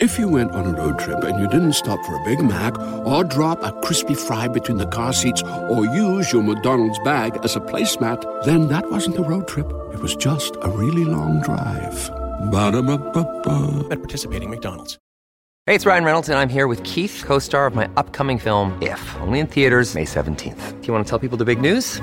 If you went on a road trip and you didn't stop for a Big Mac or drop a crispy fry between the car seats or use your McDonald's bag as a placemat, then that wasn't a road trip. It was just a really long drive. Ba-da-ba-ba-ba. at participating McDonald's. Hey, it's Ryan Reynolds, and I'm here with Keith, co star of my upcoming film, If, only in theaters, May 17th. Do you want to tell people the big news?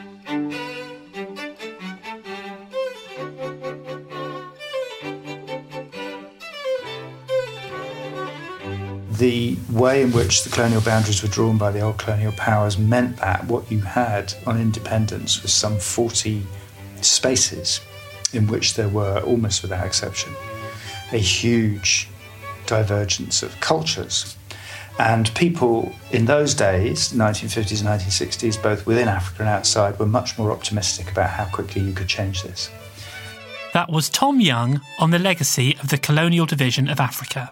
The way in which the colonial boundaries were drawn by the old colonial powers meant that what you had on independence was some 40 spaces in which there were, almost without exception, a huge divergence of cultures. And people in those days, 1950s and 1960s, both within Africa and outside, were much more optimistic about how quickly you could change this. That was Tom Young on the legacy of the colonial division of Africa.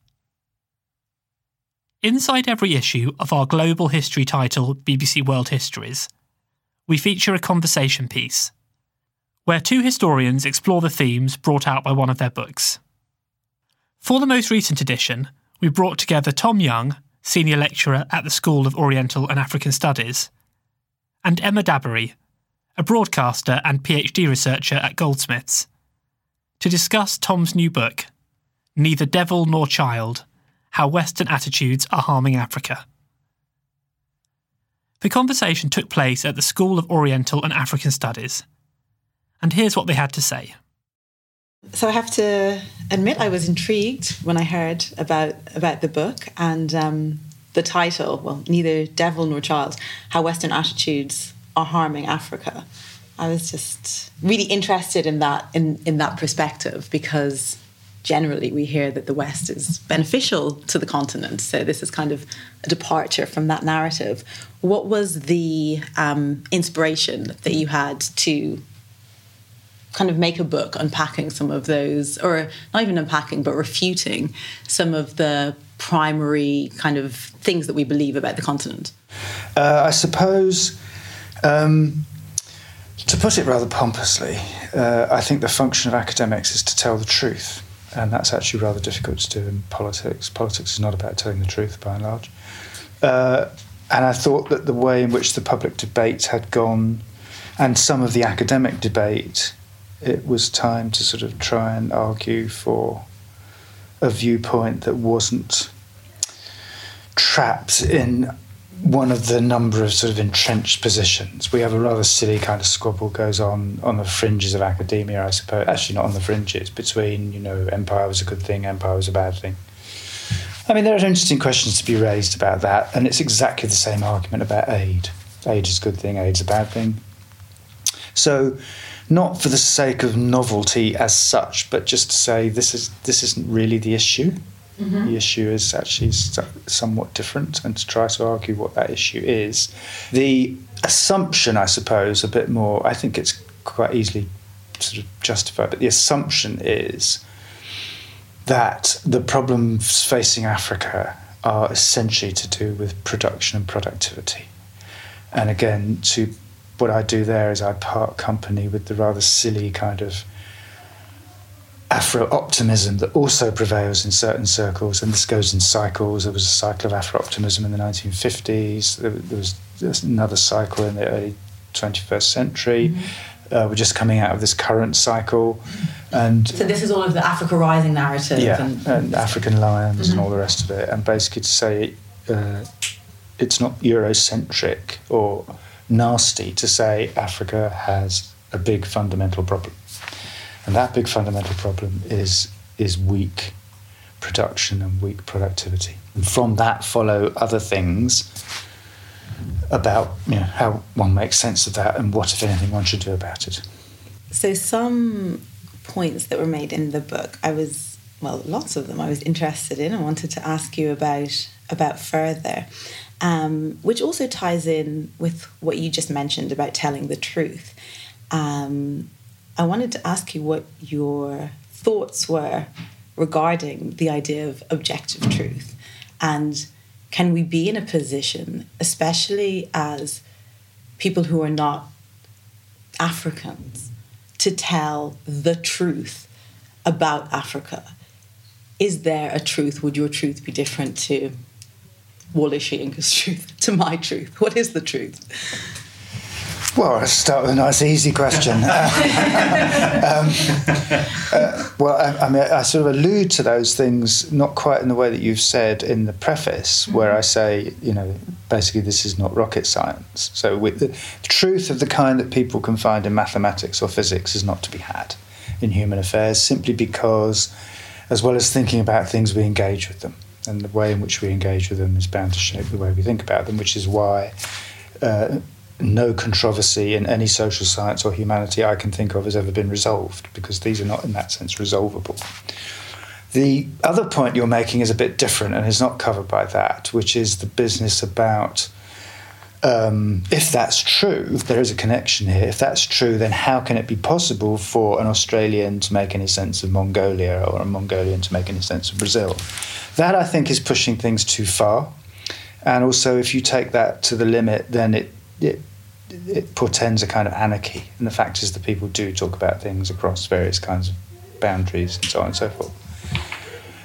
Inside every issue of our global history title, BBC World Histories, we feature a conversation piece where two historians explore the themes brought out by one of their books. For the most recent edition, we brought together Tom Young, senior lecturer at the School of Oriental and African Studies, and Emma Dabiri, a broadcaster and PhD researcher at Goldsmiths, to discuss Tom's new book, Neither Devil Nor Child How Western Attitudes Are Harming Africa. The conversation took place at the School of Oriental and African Studies, and here's what they had to say. So I have to admit I was intrigued when I heard about about the book and um, the title. Well, neither devil nor child: how Western attitudes are harming Africa. I was just really interested in that in in that perspective because generally we hear that the West is beneficial to the continent. So this is kind of a departure from that narrative. What was the um, inspiration that you had to kind of make a book unpacking some of those, or not even unpacking, but refuting some of the primary kind of things that we believe about the continent? Uh, I suppose, um, to put it rather pompously, uh, I think the function of academics is to tell the truth. And that's actually rather difficult to do in politics. Politics is not about telling the truth by and large. Uh, and I thought that the way in which the public debate had gone, and some of the academic debate, it was time to sort of try and argue for a viewpoint that wasn't trapped in one of the number of sort of entrenched positions. We have a rather silly kind of squabble goes on on the fringes of academia, I suppose. Actually, not on the fringes, between, you know, empire was a good thing, empire was a bad thing. I mean, there are interesting questions to be raised about that, and it's exactly the same argument about aid. Aid is a good thing, aid is a bad thing. So, not for the sake of novelty as such, but just to say this is this isn't really the issue. Mm-hmm. The issue is actually somewhat different, and to try to argue what that issue is. The assumption, I suppose, a bit more, I think it's quite easily sort of justified, but the assumption is that the problems facing Africa are essentially to do with production and productivity. And again, to what I do there is I part company with the rather silly kind of Afro optimism that also prevails in certain circles, and this goes in cycles. There was a cycle of Afro optimism in the 1950s, there, was another cycle in the early 21st century. Mm-hmm. Uh, we're just coming out of this current cycle. And so this is all of the Africa Rising narrative. Yeah, and, and African lions mm-hmm. and all the rest of it. And basically to say uh, it's not Eurocentric or nasty to say Africa has a big fundamental problem. And that big fundamental problem is, is weak production and weak productivity. And from that follow other things about you know, how one makes sense of that and what, if anything, one should do about it. So, some points that were made in the book, I was, well, lots of them I was interested in and wanted to ask you about, about further, um, which also ties in with what you just mentioned about telling the truth. Um, I wanted to ask you what your thoughts were regarding the idea of objective truth and can we be in a position, especially as people who are not Africans, to tell the truth about Africa? Is there a truth? Would your truth be different to Wole Soyinka's truth, to my truth? What is the truth? Well, let's start with a nice, easy question. um, uh, well, I, I, mean, I sort of allude to those things not quite in the way that you've said in the preface, mm-hmm. where I say, you know, basically this is not rocket science. So, with the, the truth of the kind that people can find in mathematics or physics is not to be had in human affairs, simply because, as well as thinking about things, we engage with them, and the way in which we engage with them is bound to shape the way we think about them, which is why. Uh, no controversy in any social science or humanity I can think of has ever been resolved because these are not, in that sense, resolvable. The other point you're making is a bit different and is not covered by that, which is the business about um, if that's true, there is a connection here. If that's true, then how can it be possible for an Australian to make any sense of Mongolia or a Mongolian to make any sense of Brazil? That I think is pushing things too far. And also, if you take that to the limit, then it, it it portends a kind of anarchy. And the fact is that people do talk about things across various kinds of boundaries and so on and so forth.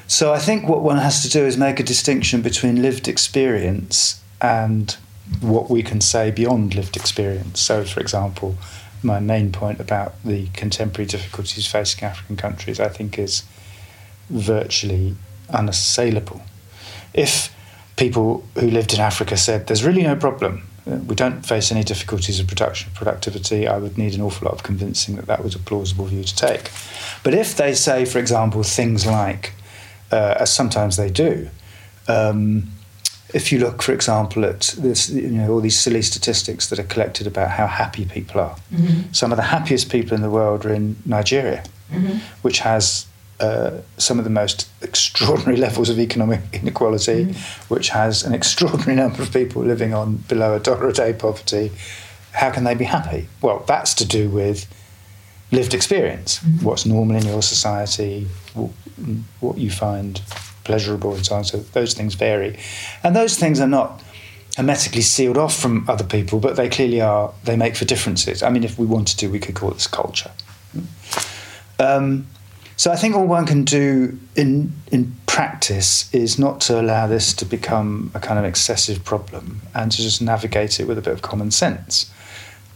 So I think what one has to do is make a distinction between lived experience and what we can say beyond lived experience. So, for example, my main point about the contemporary difficulties facing African countries, I think, is virtually unassailable. If people who lived in Africa said, There's really no problem, we don't face any difficulties of production productivity. I would need an awful lot of convincing that that was a plausible view to take. But if they say, for example, things like, uh, as sometimes they do, um, if you look, for example, at this, you know, all these silly statistics that are collected about how happy people are, mm-hmm. some of the happiest people in the world are in Nigeria, mm-hmm. which has uh, some of the most extraordinary levels of economic inequality, mm. which has an extraordinary number of people living on below a dollar a day poverty. How can they be happy? Well, that's to do with lived experience. Mm. What's normal in your society, what you find pleasurable, and so on. So those things vary. And those things are not hermetically sealed off from other people, but they clearly are, they make for differences. I mean, if we wanted to, we could call this culture. Um, So I think all one can do in in practice is not to allow this to become a kind of excessive problem and to just navigate it with a bit of common sense.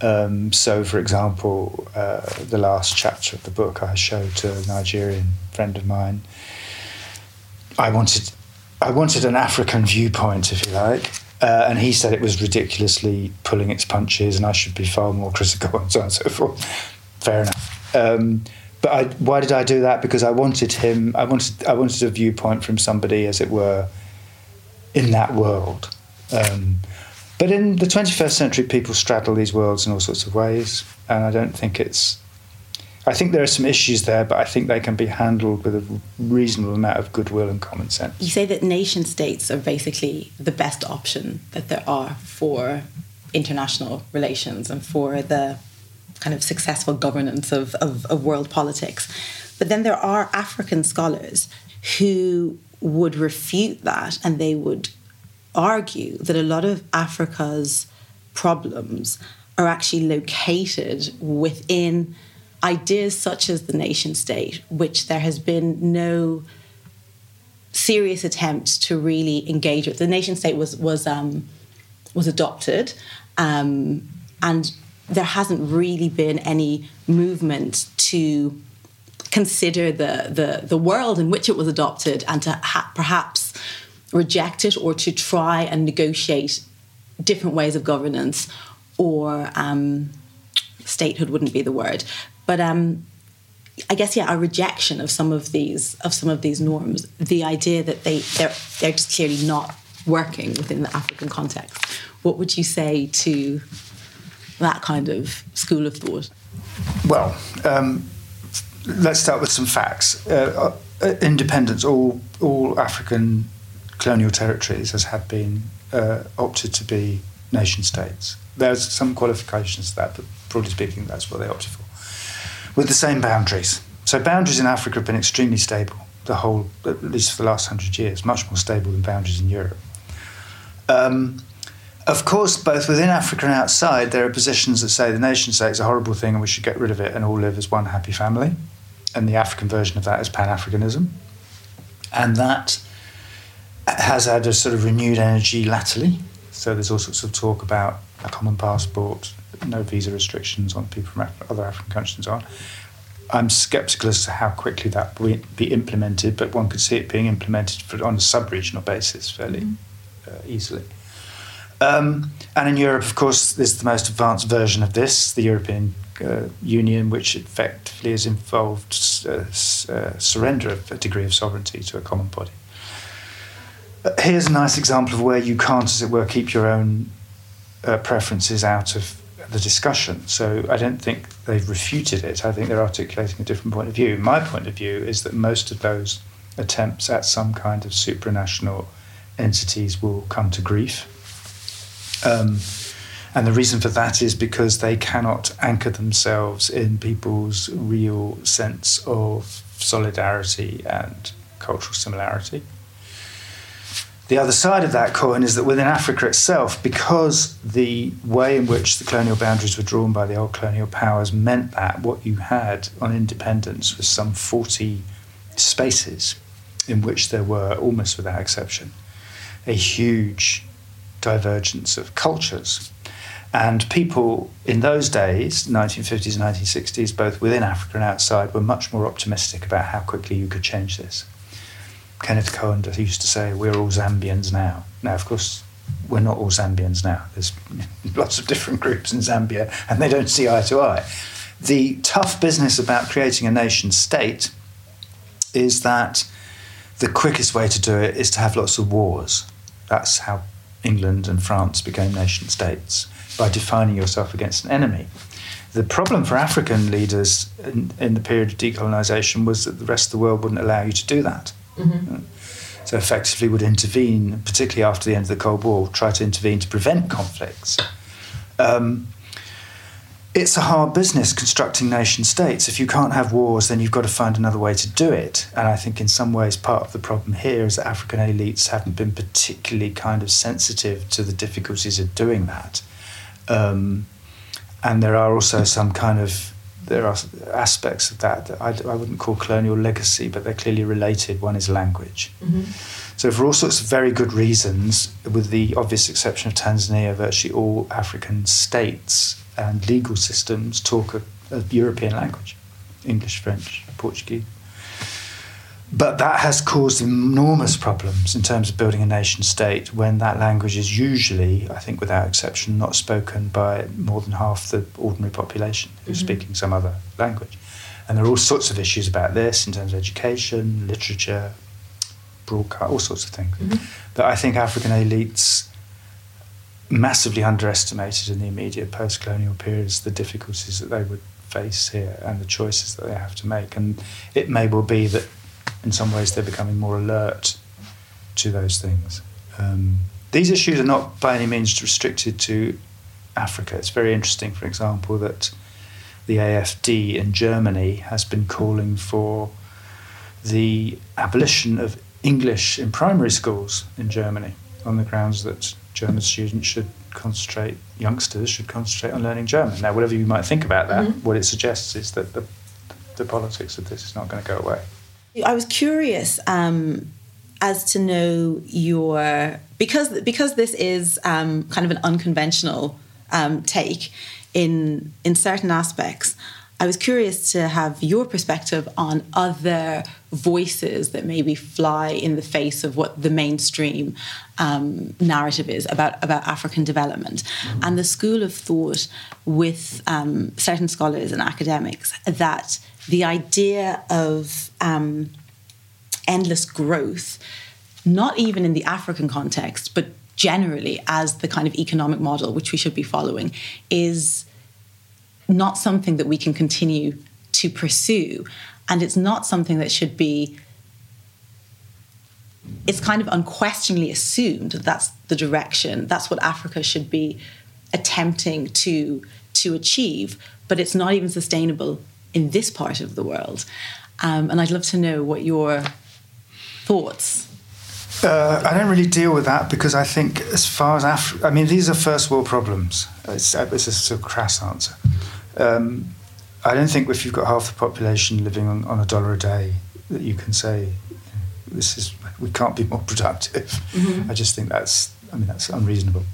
Um, so, for example, uh, the last chapter of the book I showed to a Nigerian friend of mine. I wanted, I wanted an African viewpoint, if you like, uh, and he said it was ridiculously pulling its punches, and I should be far more critical, and so on and so forth. Fair enough. Um, but I, why did I do that? Because I wanted him. I wanted. I wanted a viewpoint from somebody, as it were, in that world. Um, but in the 21st century, people straddle these worlds in all sorts of ways, and I don't think it's. I think there are some issues there, but I think they can be handled with a reasonable amount of goodwill and common sense. You say that nation states are basically the best option that there are for international relations and for the kind of successful governance of, of, of world politics. But then there are African scholars who would refute that and they would argue that a lot of Africa's problems are actually located within ideas such as the nation state, which there has been no serious attempt to really engage with. The nation state was was um, was adopted, um, and there hasn't really been any movement to consider the the the world in which it was adopted and to ha- perhaps reject it or to try and negotiate different ways of governance or um, statehood wouldn't be the word. But um, I guess yeah a rejection of some of these of some of these norms the idea that they they're they're just clearly not working within the African context. What would you say to that kind of school of thought well um, let's start with some facts uh, uh, independence all all African colonial territories as had been uh, opted to be nation states. There's some qualifications to that, but broadly speaking, that's what they opted for. With the same boundaries. So boundaries in Africa have been extremely stable, the whole, at least for the last hundred years, much more stable than boundaries in Europe. Um, of course, both within Africa and outside, there are positions that say the nation state is a horrible thing and we should get rid of it and all live as one happy family. And the African version of that is Pan Africanism. And that has had a sort of renewed energy latterly. So there's all sorts of talk about a common passport, no visa restrictions on people from other African countries and so on. I'm sceptical as to how quickly that will be implemented, but one could see it being implemented for, on a sub-regional basis fairly mm. uh, easily. Um, and in Europe, of course, there's the most advanced version of this, the European uh, Union, which effectively has involved uh, uh, surrender of a degree of sovereignty to a common body here's a nice example of where you can't, as it were, keep your own uh, preferences out of the discussion. So I don't think they've refuted it. I think they're articulating a different point of view. My point of view is that most of those attempts at some kind of supranational entities will come to grief. Um, and the reason for that is because they cannot anchor themselves in people's real sense of solidarity and cultural similarity. The other side of that coin is that within Africa itself, because the way in which the colonial boundaries were drawn by the old colonial powers meant that what you had on independence was some 40 spaces in which there were, almost without exception, a huge divergence of cultures. And people in those days, 1950s and 1960s, both within Africa and outside, were much more optimistic about how quickly you could change this. Kenneth Kaunda used to say, "We're all Zambians now." Now, of course, we're not all Zambians now. There's lots of different groups in Zambia, and they don't see eye to eye. The tough business about creating a nation state is that the quickest way to do it is to have lots of wars. That's how England and France became nation states by defining yourself against an enemy. The problem for African leaders in, in the period of decolonisation was that the rest of the world wouldn't allow you to do that. Mm-hmm. So effectively would intervene, particularly after the end of the Cold War, try to intervene to prevent conflicts. Um, it's a hard business constructing nation states. If you can't have wars, then you've got to find another way to do it. And I think, in some ways, part of the problem here is that African elites haven't been particularly kind of sensitive to the difficulties of doing that. Um, and there are also some kind of there are aspects of that that I, I, wouldn't call colonial legacy, but they're clearly related. One is language. Mm-hmm. So, for all sorts of very good reasons, with the obvious exception of Tanzania, virtually all African states and legal systems talk a, a European language English, French, Portuguese. But that has caused enormous problems in terms of building a nation state when that language is usually, I think without exception, not spoken by more than half the ordinary population who's mm-hmm. speaking some other language. And there are all sorts of issues about this in terms of education, literature, broadcast, all sorts of things. Mm-hmm. But I think African elites massively underestimated in the immediate post colonial periods the difficulties that they would face here and the choices that they have to make. And it may well be that in some ways they're becoming more alert to those things. Um, these issues are not by any means restricted to Africa. It's very interesting, for example, that the AFD in Germany has been calling for the abolition of English in primary schools in Germany on the grounds that German students should concentrate, youngsters should concentrate on learning German. Now, whatever you might think about that, mm-hmm. what it suggests is that the, the politics of this is not going to go away. I was curious um, as to know your because because this is um, kind of an unconventional um, take in in certain aspects. I was curious to have your perspective on other voices that maybe fly in the face of what the mainstream um, narrative is about, about African development. And the school of thought with um, certain scholars and academics that the idea of um, endless growth, not even in the African context, but generally as the kind of economic model which we should be following, is not something that we can continue to pursue. And it's not something that should be, it's kind of unquestionably assumed that that's the direction, that's what Africa should be attempting to, to achieve, but it's not even sustainable in this part of the world. Um, and I'd love to know what your thoughts uh, I don't really deal with that because I think, as far as Africa, I mean, these are first world problems. It's, it's a sort of crass answer. Um, I don't think if you've got half the population living on, on a dollar a day that you can say this is we can't be more productive. Mm-hmm. I just think that's I mean that's unreasonable.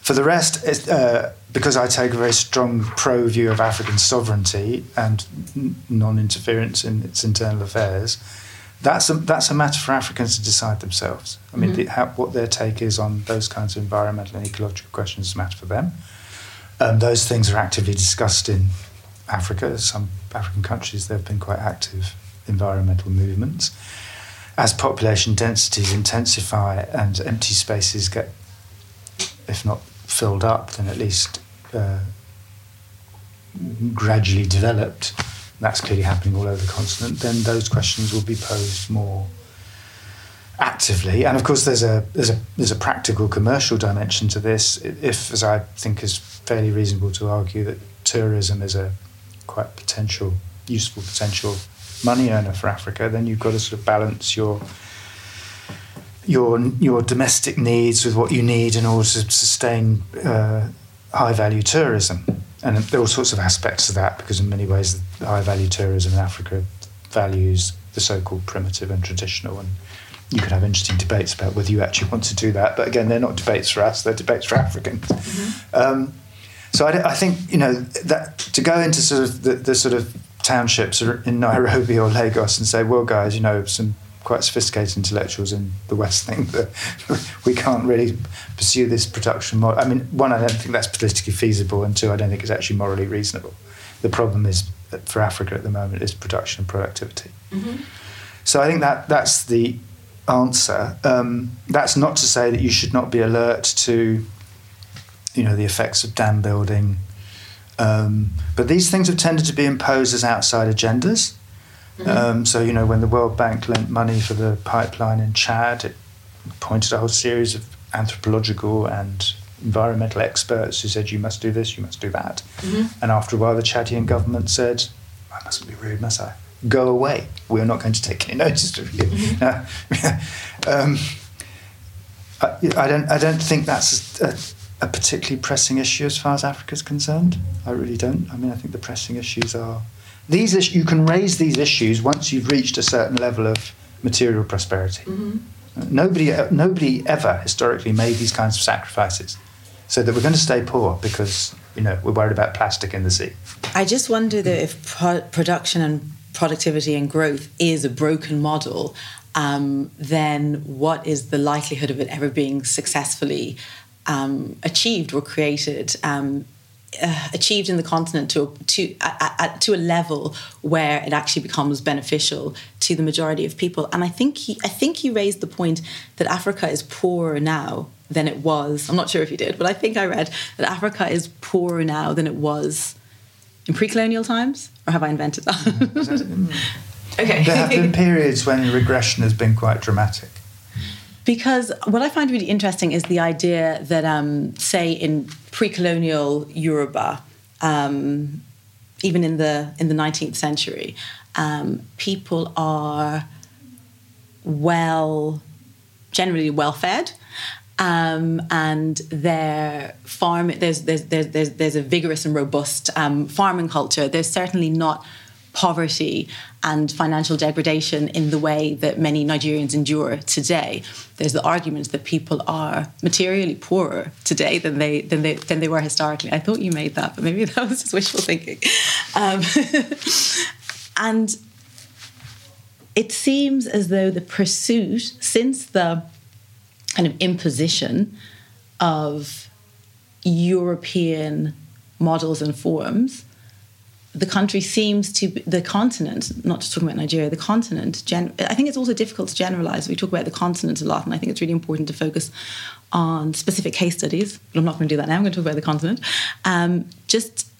For the rest, uh, because I take a very strong pro view of African sovereignty and n- non-interference in its internal affairs, that's a, that's a matter for Africans to decide themselves. I mean, mm-hmm. the, how, what their take is on those kinds of environmental and ecological questions is a matter for them. Um, those things are actively discussed in Africa. Some African countries, there have been quite active environmental movements. As population densities intensify and empty spaces get, if not filled up, then at least uh, gradually developed, that's clearly happening all over the continent, then those questions will be posed more actively. And of course, there's a there's a there's a practical commercial dimension to this. If, as I think is fairly reasonable to argue, that tourism is a quite potential, useful potential money earner for Africa, then you've got to sort of balance your your your domestic needs with what you need in order to sustain uh, high value tourism. And there are all sorts of aspects of that because, in many ways, high value tourism in Africa values the so called primitive and traditional. And you could have interesting debates about whether you actually want to do that. But again, they're not debates for us, they're debates for Africans. Mm-hmm. Um, so I, I, think, you know, that to go into sort of the, the sort of townships in Nairobi or Lagos and say, well, guys, you know, some quite sophisticated intellectuals in the West think that we can't really pursue this production model. I mean, one, I don't think that's politically feasible, and two, I don't think it's actually morally reasonable. The problem is for Africa at the moment is production and productivity. Mm-hmm. So I think that that's the answer. Um, that's not to say that you should not be alert to, you know, the effects of dam building. Um, but these things have tended to be imposed as outside agendas. Mm-hmm. Um, so, you know, when the World Bank lent money for the pipeline in Chad, it pointed a whole series of anthropological and environmental experts who said, you must do this, you must do that. Mm-hmm. And after a while, the Chadian government said, I mustn't be rude, must I? Go away. We're not going to take any notice of you. Mm-hmm. um, I, I, don't, I don't think that's a, a particularly pressing issue as far as Africa's concerned. I really don't. I mean, I think the pressing issues are these. Is- you can raise these issues once you've reached a certain level of material prosperity. Mm-hmm. Nobody, nobody ever historically made these kinds of sacrifices, so that we're going to stay poor because you know we're worried about plastic in the sea. I just wonder that if pro- production and productivity and growth is a broken model, um, then what is the likelihood of it ever being successfully um, achieved were created? Um, uh, achieved in the continent to a, to at, at, to a level where it actually becomes beneficial to the majority of people. And I think he I think he raised the point that Africa is poorer now than it was. I'm not sure if he did, but I think I read that Africa is poorer now than it was in pre-colonial times. Or have I invented that? okay. There have been periods when regression has been quite dramatic. Because what I find really interesting is the idea that, um, say, in pre-colonial Yoruba, um, even in the in the nineteenth century, um, people are well, generally well fed. Um, and their farm there's, there's there's there's there's a vigorous and robust um, farming culture. There's certainly not poverty and financial degradation in the way that many Nigerians endure today. There's the argument that people are materially poorer today than they than they than they were historically. I thought you made that, but maybe that was just wishful thinking. Um, and it seems as though the pursuit since the kind of imposition of European models and forms the country seems to be, the continent, not just talking about Nigeria, the continent. Gen, I think it's also difficult to generalize. We talk about the continent a lot, and I think it's really important to focus on specific case studies. But I'm not going to do that now. I'm going to talk about the continent. Um, just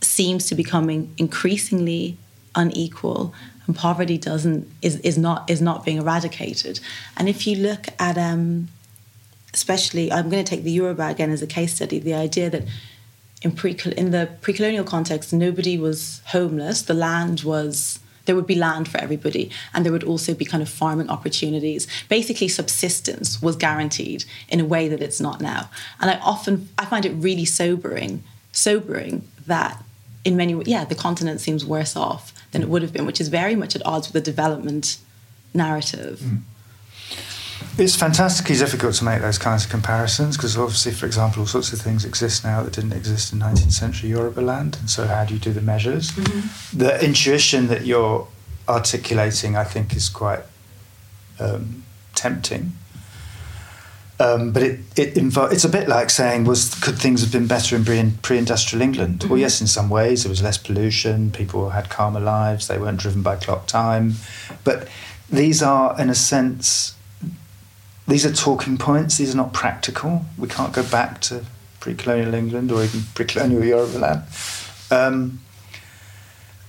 seems to be becoming increasingly unequal, and poverty doesn't is is not is not being eradicated. And if you look at um, especially, I'm going to take the Yoruba again as a case study. The idea that in pre in the pre-colonial context, nobody was homeless. The land was there would be land for everybody, and there would also be kind of farming opportunities. Basically, subsistence was guaranteed in a way that it's not now. And I often I find it really sobering, sobering that in many yeah the continent seems worse off than it would have been, which is very much at odds with the development narrative. Mm. It's fantastically difficult to make those kinds of comparisons because, obviously, for example, all sorts of things exist now that didn't exist in 19th century Yoruba land. And so, how do you do the measures? Mm-hmm. The intuition that you're articulating, I think, is quite um, tempting. Um, but it, it invo- it's a bit like saying, was could things have been better in pre industrial England? Mm-hmm. Well, yes, in some ways. There was less pollution, people had calmer lives, they weren't driven by clock time. But these are, in a sense, these are talking points. These are not practical. We can't go back to pre-colonial England or even pre-colonial Europe Um,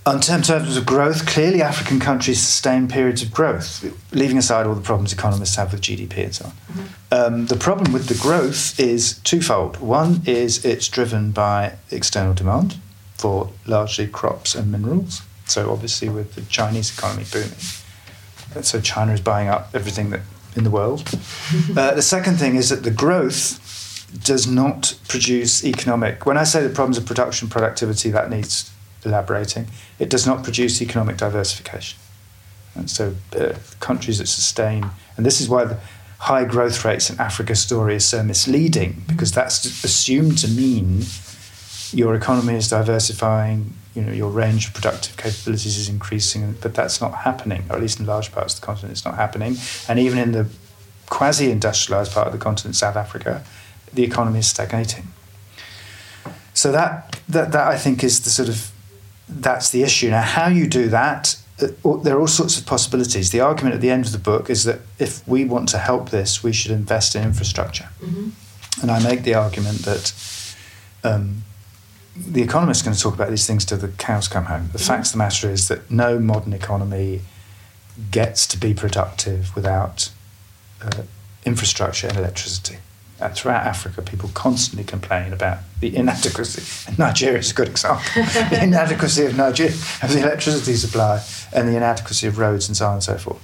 in terms of growth, clearly African countries sustain periods of growth, leaving aside all the problems economists have with GDP and so on. Mm-hmm. Um, the problem with the growth is twofold. One is it's driven by external demand for largely crops and minerals. So obviously, with the Chinese economy booming, so China is buying up everything that in the world. uh, the second thing is that the growth does not produce economic. When I say the problems of production productivity, that needs elaborating. It does not produce economic diversification. And so uh, countries that sustain, and this is why the high growth rates in Africa story is so misleading, because that's assumed to mean your economy is diversifying, you know, your range of productive capabilities is increasing, but that's not happening, or at least in large parts of the continent, it's not happening. And even in the quasi-industrialized part of the continent, South Africa, the economy is stagnating. So that, that, that I think is the sort of, that's the issue. Now, how you do that, uh, there are all sorts of possibilities. The argument at the end of the book is that if we want to help this, we should invest in infrastructure. Mm-hmm. And I make the argument that um, the economist is going to talk about these things till the cows come home. The mm-hmm. fact of the matter is that no modern economy gets to be productive without uh, infrastructure and electricity. Uh, throughout Africa, people constantly complain about the inadequacy. And Nigeria is a good example. the inadequacy of Nigeria of the electricity supply and the inadequacy of roads and so on and so forth.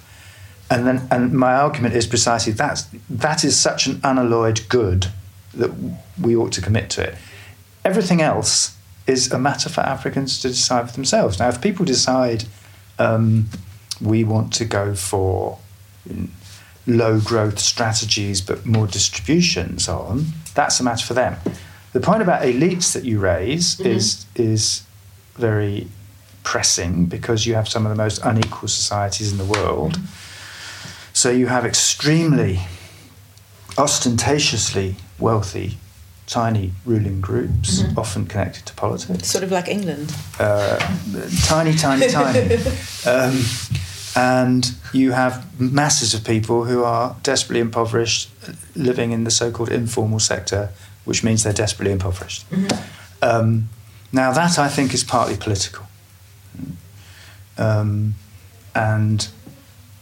And then, and my argument is precisely that that is such an unalloyed good that we ought to commit to it. Everything else is a matter for Africans to decide for themselves. Now, if people decide um, we want to go for low growth strategies but more distributions on, that's a matter for them. The point about elites that you raise mm-hmm. is is very pressing because you have some of the most unequal societies in the world. Mm-hmm. So you have extremely ostentatiously wealthy tiny ruling groups, mm-hmm. often connected to politics. Sort of like England. Uh, tiny, tiny, tiny. Um, and you have masses of people who are desperately impoverished, living in the so called informal sector, which means they're desperately impoverished. Mm-hmm. Um, now, that I think is partly political. Um, and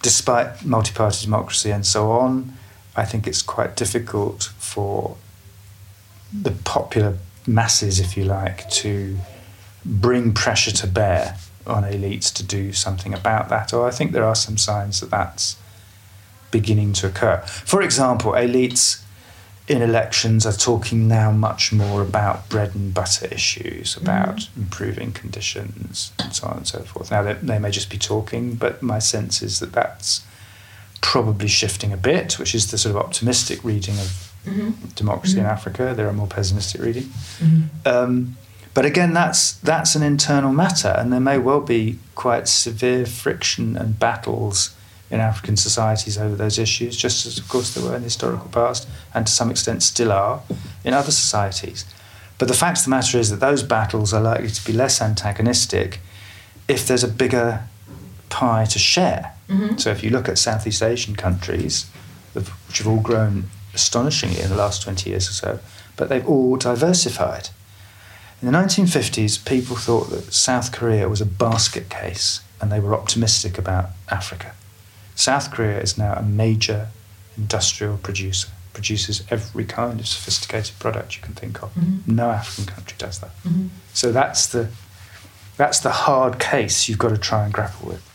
despite multi party democracy and so on, I think it's quite difficult for the popular masses, if you like, to bring pressure to bear on elites to do something about that. Or I think there are some signs that that's beginning to occur. For example, elites in elections are talking now much more about bread and butter issues, about mm. improving conditions, and so on and so forth. Now, they, they, may just be talking, but my sense is that that's probably shifting a bit, which is the sort of optimistic reading of mm-hmm. democracy mm-hmm. in Africa. There are more pessimistic reading. Mm-hmm. Um, but again, that's that's an internal matter, and there may well be quite severe friction and battles in African societies over those issues, just as, of course, there were in the historical past, and to some extent still are in other societies. But the fact of the matter is that those battles are likely to be less antagonistic if there's a bigger pie to share. Mm-hmm. So if you look at Southeast Asian countries, which have all grown astonishingly in the last 20 years or so, but they've all diversified. In the 1950s, people thought that South Korea was a basket case and they were optimistic about Africa. South Korea is now a major industrial producer, produces every kind of sophisticated product you can think of. Mm-hmm. No African country does that. Mm-hmm. So that's the, that's the hard case you've got to try and grapple with.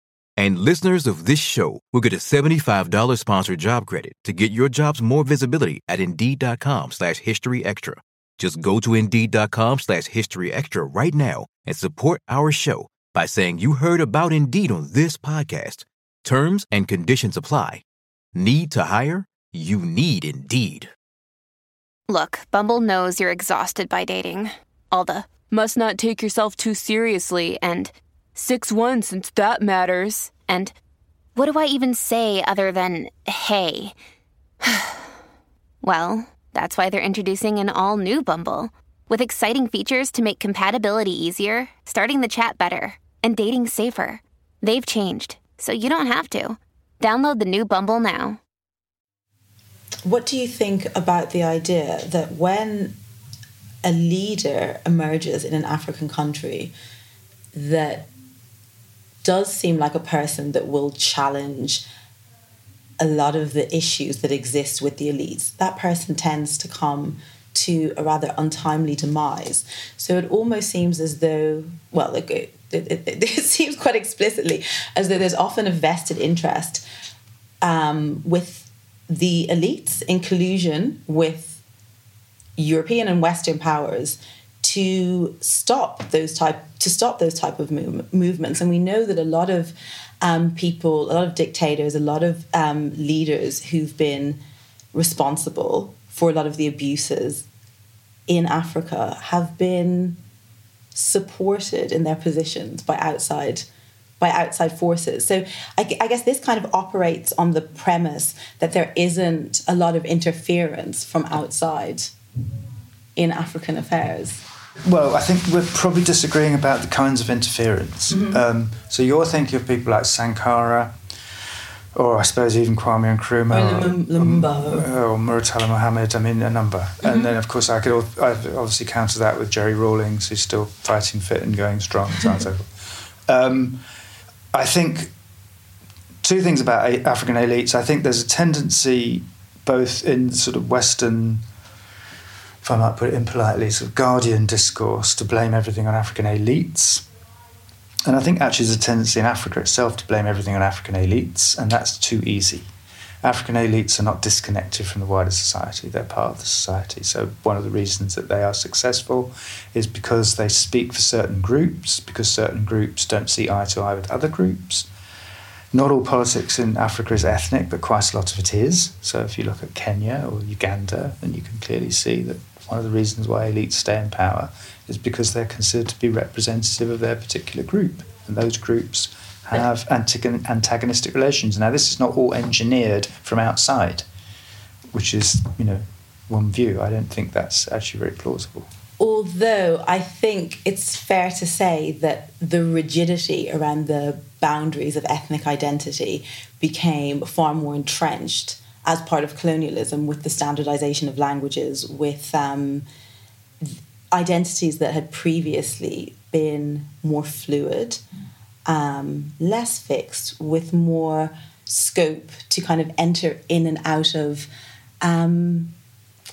And listeners of this show will get a $75 sponsored job credit to get your jobs more visibility at Indeed.com slash History Extra. Just go to Indeed.com slash History Extra right now and support our show by saying you heard about Indeed on this podcast. Terms and conditions apply. Need to hire? You need Indeed. Look, Bumble knows you're exhausted by dating. All the must not take yourself too seriously and 6 1 since that matters. And what do I even say other than hey? well, that's why they're introducing an all new Bumble with exciting features to make compatibility easier, starting the chat better, and dating safer. They've changed, so you don't have to. Download the new Bumble now. What do you think about the idea that when a leader emerges in an African country that does seem like a person that will challenge a lot of the issues that exist with the elites. That person tends to come to a rather untimely demise. So it almost seems as though, well, it, it, it, it seems quite explicitly as though there's often a vested interest um, with the elites in collusion with European and Western powers to stop those type to stop those type of move, movements. And we know that a lot of um, people, a lot of dictators, a lot of um, leaders who've been responsible for a lot of the abuses in Africa have been supported in their positions by outside by outside forces. So I, I, guess this kind of operates on the premise that there isn't a lot of interference from outside in African affairs. Well, I think we're probably disagreeing about the kinds of interference. Mm-hmm. Um, so you're thinking of people like Sankara, or I suppose even Kwame Nkrumah, or, Lumumba, or, or Murtala Mohammed. I mean, a number. Mm-hmm. And then, of course, I could obviously counter that with Jerry Rawlings, who's still fighting fit and going strong, and so on and so forth. Um, I think two things about African elites. I think there's a tendency, both in sort of Western if I might put it impolitely, sort of Guardian discourse to blame everything on African elites. And I think actually there's a tendency in Africa itself to blame everything on African elites, and that's too easy. African elites are not disconnected from the wider society, they're part of the society. So, one of the reasons that they are successful is because they speak for certain groups, because certain groups don't see eye to eye with other groups. Not all politics in Africa is ethnic, but quite a lot of it is. So, if you look at Kenya or Uganda, then you can clearly see that one of the reasons why elites stay in power is because they're considered to be representative of their particular group. And those groups have antagonistic relations. Now, this is not all engineered from outside, which is, you know, one view. I don't think that's actually very plausible. Although I think it's fair to say that the rigidity around the boundaries of ethnic identity became far more entrenched as part of colonialism with the standardization of languages, with um, identities that had previously been more fluid, um, less fixed, with more scope to kind of enter in and out of um,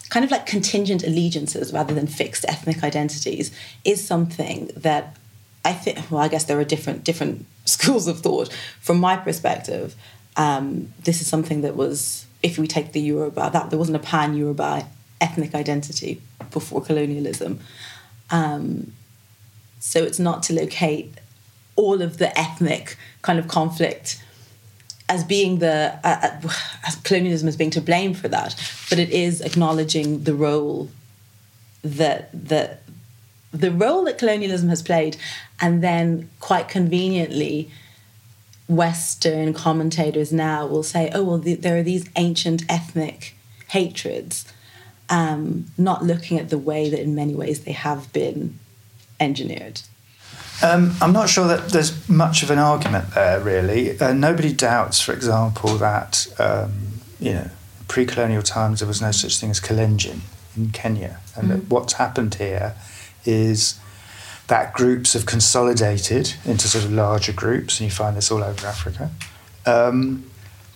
kind of like contingent allegiances rather than fixed ethnic identities is something that I think well I guess there are different different schools of thought. From my perspective um, this is something that was if we take the Yoruba, that there wasn't a pan Yoruba ethnic identity before colonialism. Um, so it's not to locate all of the ethnic kind of conflict as being the uh, uh, as colonialism as being to blame for that, but it is acknowledging the role that that the role that colonialism has played, and then quite conveniently Western commentators now will say, oh, well, the, there are these ancient ethnic hatreds, um, not looking at the way that in many ways they have been engineered. Um, I'm not sure that there's much of an argument there, really. Uh, nobody doubts, for example, that um, you know, pre-colonial times there was no such thing as Kalenjin in Kenya, and mm-hmm. that what's happened here is that groups have consolidated into sort of larger groups, and you find this all over Africa. Um,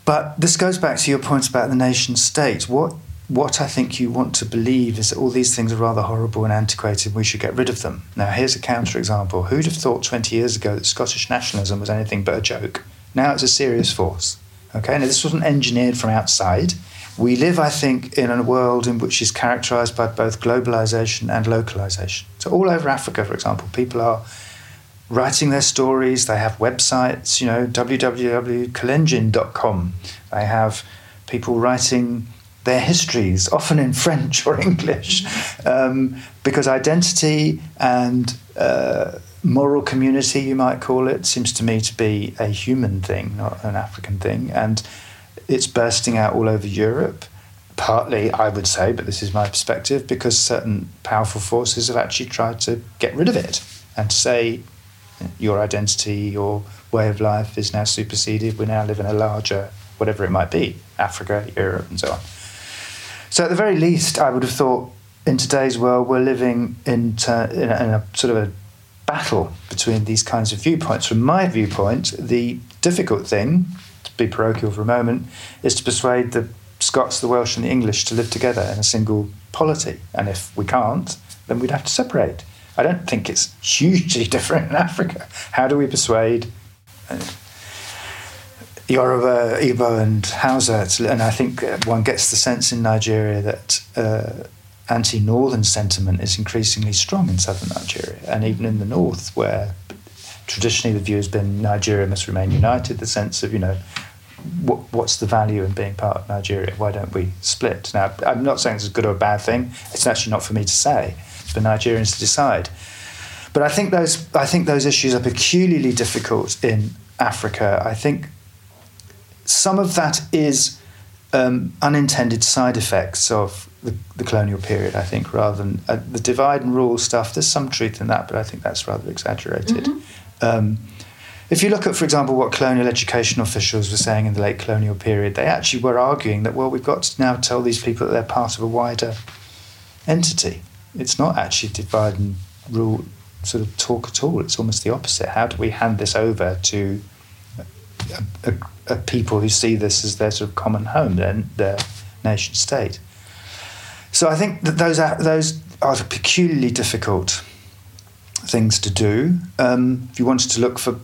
but this goes back to your point about the nation state. What what I think you want to believe is that all these things are rather horrible and antiquated. and We should get rid of them. Now, here's a counterexample. Who'd have thought 20 years ago that Scottish nationalism was anything but a joke? Now it's a serious force. Okay, now this wasn't engineered from outside. We live, I think, in a world in which is characterized by both globalization and localization. So, all over Africa, for example, people are writing their stories. They have websites, you know, www.kalenjin.com. They have people writing their histories, often in French or English, um, because identity and uh, moral community, you might call it, seems to me to be a human thing, not an African thing. And it's bursting out all over Europe. Partly, I would say, but this is my perspective, because certain powerful forces have actually tried to get rid of it and to say your identity, your way of life is now superseded. We now live in a larger, whatever it might be, Africa, Europe, and so on. So, at the very least, I would have thought in today's world, we're living in, ter- in, a, in a sort of a battle between these kinds of viewpoints. From my viewpoint, the difficult thing to be parochial for a moment, is to persuade the Scots, the Welsh, and the English to live together in a single polity. And if we can't, then we'd have to separate. I don't think it's hugely different in Africa. How do we persuade uh, Yoruba, Igbo, and Hausa? And I think one gets the sense in Nigeria that uh, anti northern sentiment is increasingly strong in southern Nigeria, and even in the north, where traditionally the view has been Nigeria must remain united, the sense of, you know, what, what's the value in being part of Nigeria? Why don't we split? Now, I'm not saying it's a good or a bad thing. It's actually not for me to say. It's for Nigerians to decide. But I think those I think those issues are peculiarly difficult in Africa. I think some of that is um, unintended side effects of the, the, colonial period. I think rather than uh, the divide and rule stuff. There's some truth in that, but I think that's rather exaggerated. Mm-hmm. Um, if you look at, for example, what colonial education officials were saying in the late colonial period, they actually were arguing that, well, we've got to now tell these people that they're part of a wider entity. It's not actually divide and rule sort of talk at all. It's almost the opposite. How do we hand this over to a, a, a people who see this as their sort of common home, their, their nation state? So I think that those are, those are peculiarly difficult things to do. Um, if you wanted to look for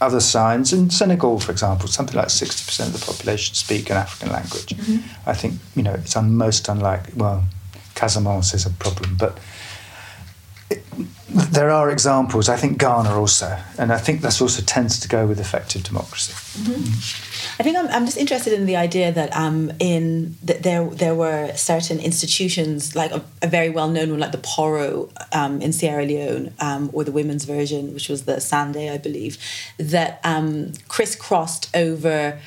other signs. In Senegal, for example, something like 60% of the population speak an African language. Mm-hmm. I think, you know, it's un- most unlikely. Well, Casamance is a problem, but it, there are examples. I think Ghana also, and I think this also tends to go with effective democracy. Mm-hmm. Mm. I think I'm, I'm just interested in the idea that um, in that there there were certain institutions like a, a very well known one like the Poro um, in Sierra Leone um, or the women's version which was the Sande I believe that um, crisscrossed over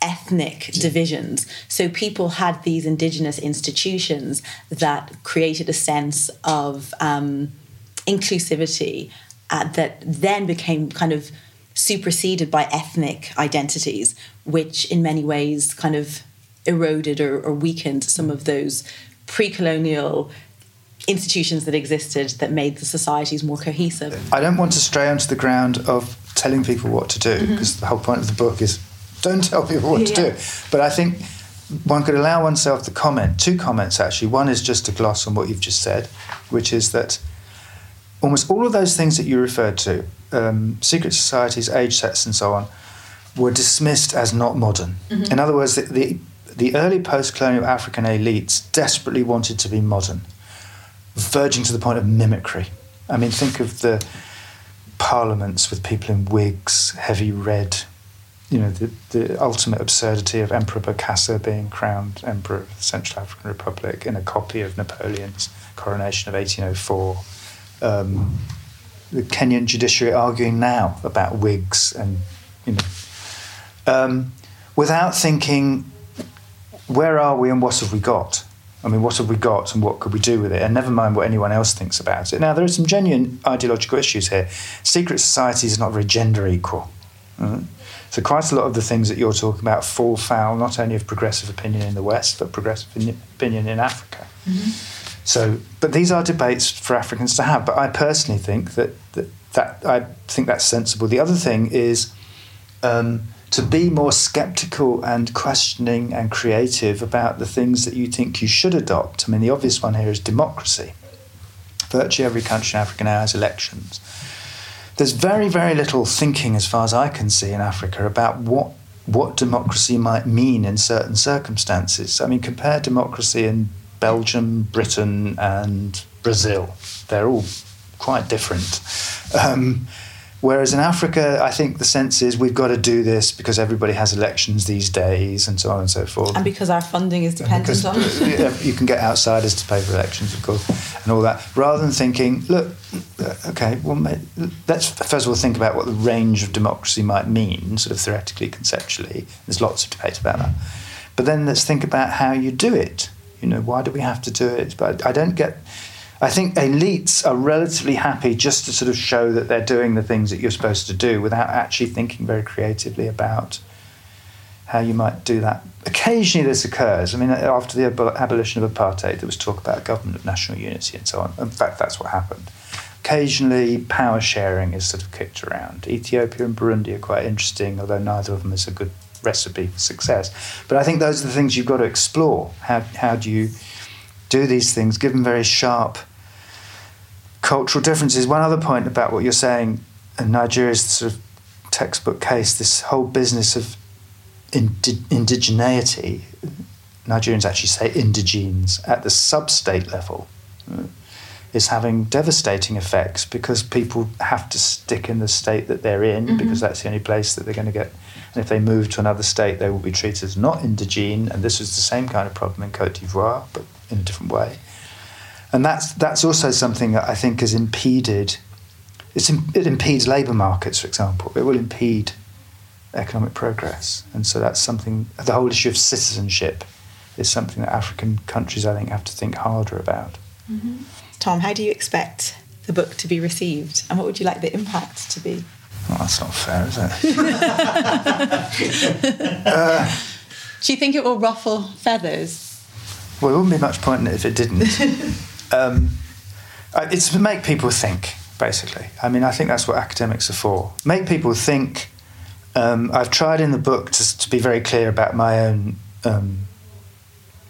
ethnic divisions. So people had these indigenous institutions that created a sense of um, inclusivity uh, that then became kind of superseded by ethnic identities, which in many ways kind of eroded or, or weakened some of those pre colonial institutions that existed that made the societies more cohesive. I don't want to stray onto the ground of telling people what to do because mm-hmm. the whole point of the book is don't tell people what yeah, to do. But I think one could allow oneself to comment. Two comments actually. One is just a gloss on what you've just said, which is that almost all of those things that you referred to um, secret societies, age sets, and so on, were dismissed as not modern. Mm-hmm. In other words, the, the, the early post colonial African elites desperately wanted to be modern, verging to the point of mimicry. I mean, think of the parliaments with people in wigs, heavy red, you know, the, the ultimate absurdity of Emperor Bokassa being crowned Emperor of the Central African Republic in a copy of Napoleon's coronation of 1804. Um, the Kenyan judiciary arguing now about wigs and you know, um, without thinking, where are we and what have we got? I mean, what have we got and what could we do with it? And never mind what anyone else thinks about it. Now, there are some genuine ideological issues here. Secret society is not very gender equal. Mm-hmm. So, quite a lot of the things that you're talking about fall foul not only of progressive opinion in the West, but progressive opinion in Africa. Mm-hmm. So, but these are debates for Africans to have. But I personally think that that, that I think that's sensible. The other thing is um, to be more skeptical and questioning and creative about the things that you think you should adopt. I mean, the obvious one here is democracy. Virtually every country in Africa now has elections. There's very, very little thinking, as far as I can see, in Africa about what what democracy might mean in certain circumstances. I mean, compare democracy in Belgium, Britain, and Brazil. They're all quite different. Um, whereas in Africa, I think the sense is we've got to do this because everybody has elections these days and so on and so forth. And because our funding is dependent on it. you can get outsiders to pay for elections, of course, and all that. Rather than thinking, look, okay, well, let's first of all think about what the range of democracy might mean, sort of theoretically, conceptually. There's lots of debate about that. But then let's think about how you do it. You know, why do we have to do it? But I don't get. I think elites are relatively happy just to sort of show that they're doing the things that you're supposed to do without actually thinking very creatively about how you might do that. Occasionally this occurs. I mean, after the abolition of apartheid, there was talk about a government of national unity and so on. In fact, that's what happened. Occasionally, power sharing is sort of kicked around. Ethiopia and Burundi are quite interesting, although neither of them is a good recipe for success. But I think those are the things you've got to explore. How, how do you do these things, given very sharp cultural differences? One other point about what you're saying, and Nigeria's sort of textbook case, this whole business of indi- indigeneity, Nigerians actually say indigenes, at the sub state level. Uh, is having devastating effects because people have to stick in the state that they're in mm-hmm. because that's the only place that they're going to get. And if they move to another state, they will be treated as not indigene. And this was the same kind of problem in Cote d'Ivoire, but in a different way. And that's that's also something that I think has impeded. it impedes labour markets, for example. It will impede economic progress, and so that's something. The whole issue of citizenship is something that African countries, I think, have to think harder about. Mm-hmm. Tom, how do you expect the book to be received, and what would you like the impact to be? Well, that's not fair, is it? uh, do you think it will ruffle feathers? Well, it wouldn't be much point in it if it didn't. um, it's to make people think, basically. I mean, I think that's what academics are for. Make people think. Um, I've tried in the book to, to, be very clear about my own um,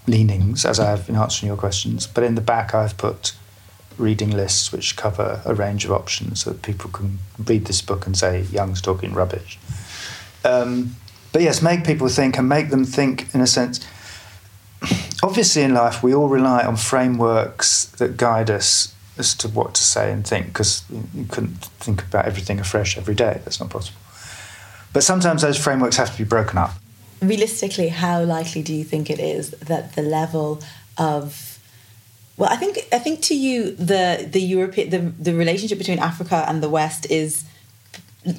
leanings, as I have in answering your questions, but in the back I've put reading lists which cover a range of options so that people can read this book and say, Young's talking rubbish. Um, but yes, make people think and make them think in a sense. Obviously, in life, we all rely on frameworks that guide us as to what to say and think because you couldn't think about everything afresh every day. That's not possible. But sometimes those frameworks have to be broken up. Realistically, how likely do you think it is that the level of well, I think I think to you the the European the the relationship between Africa and the West is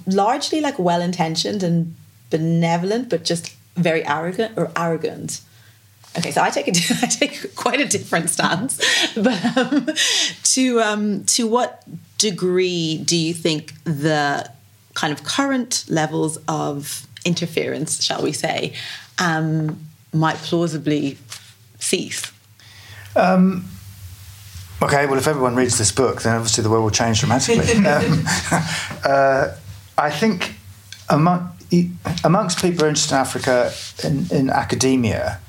largely like well intentioned and benevolent, but just very arrogant or arrogant. Okay, so I take a, I take quite a different stance, but um, to um, to what degree do you think the kind of current levels of interference, shall we say, um, might plausibly cease? Um, Okay, well, if everyone reads this book, then obviously the world will change dramatically. um, uh, I think among, amongst people interested in Africa in, in academia,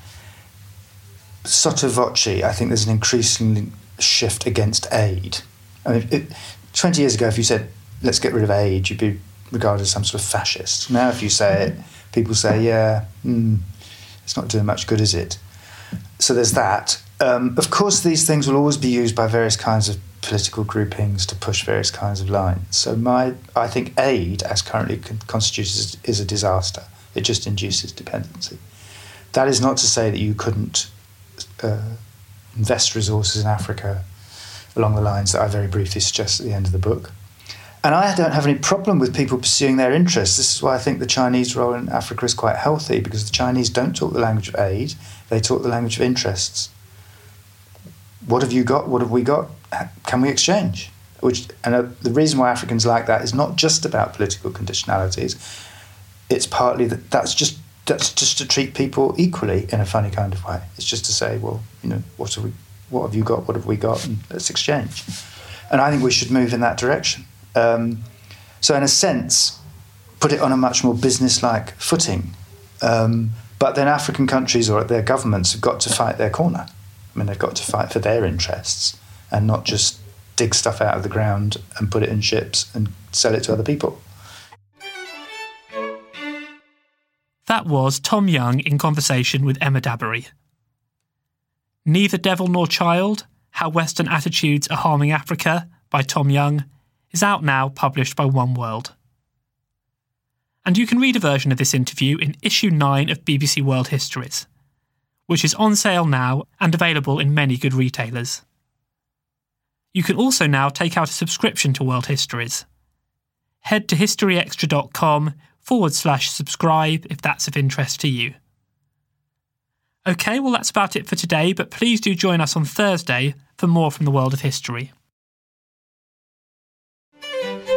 sotto voce, I think there's an increasing shift against aid. I mean, it, 20 years ago, if you said, let's get rid of aid, you'd be regarded as some sort of fascist. Now, if you say it, people say, yeah, mm, it's not doing much good, is it? So there's that. Um, of course, these things will always be used by various kinds of political groupings to push various kinds of lines. So, my, I think aid, as currently constituted, is, a disaster. It just induces dependency. That is not to say that you couldn't uh, invest resources in Africa along the lines that I very briefly suggest at the end of the book. And I don't have any problem with people pursuing their interests. This is why I think the Chinese role in Africa is quite healthy because the Chinese don't talk the language of aid, they talk the language of interests what have you got? What have we got? Can we exchange? Which and uh, the reason why Africans like that is not just about political conditionalities. It's partly that that's just that's just to treat people equally in a funny kind of way. It's just to say, well, you know, what have we, what have you got? What have we got? And let's exchange. And I think we should move in that direction. Um, so, in a sense, put it on a much more business-like footing. Um, but then African countries or their governments have got to fight their corner. I mean, they've got to fight for their interests and not just dig stuff out of the ground and put it in ships and sell it to other people. That was Tom Young in conversation with Emma Dabiri. Neither Devil Nor Child How Western Attitudes Are Harming Africa by Tom Young is out now, published by One World. And you can read a version of this interview in issue 9 of BBC World Histories which is on sale now and available in many good retailers. You can also now take out a subscription to World Histories. Head to historyextra.com forward slash subscribe if that's of interest to you. Okay, well, that's about it for today, but please do join us on Thursday for more from the world of history.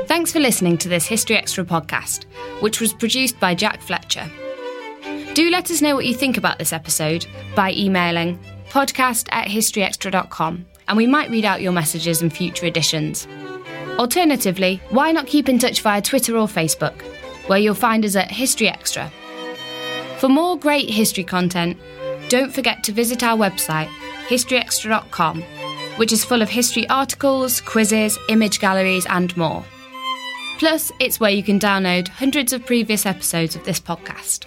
Thanks for listening to this History Extra podcast, which was produced by Jack Fletcher. Do let us know what you think about this episode by emailing podcast at historyextra.com and we might read out your messages in future editions. Alternatively, why not keep in touch via Twitter or Facebook, where you'll find us at History Extra. For more great history content, don't forget to visit our website, historyextra.com, which is full of history articles, quizzes, image galleries, and more. Plus, it's where you can download hundreds of previous episodes of this podcast.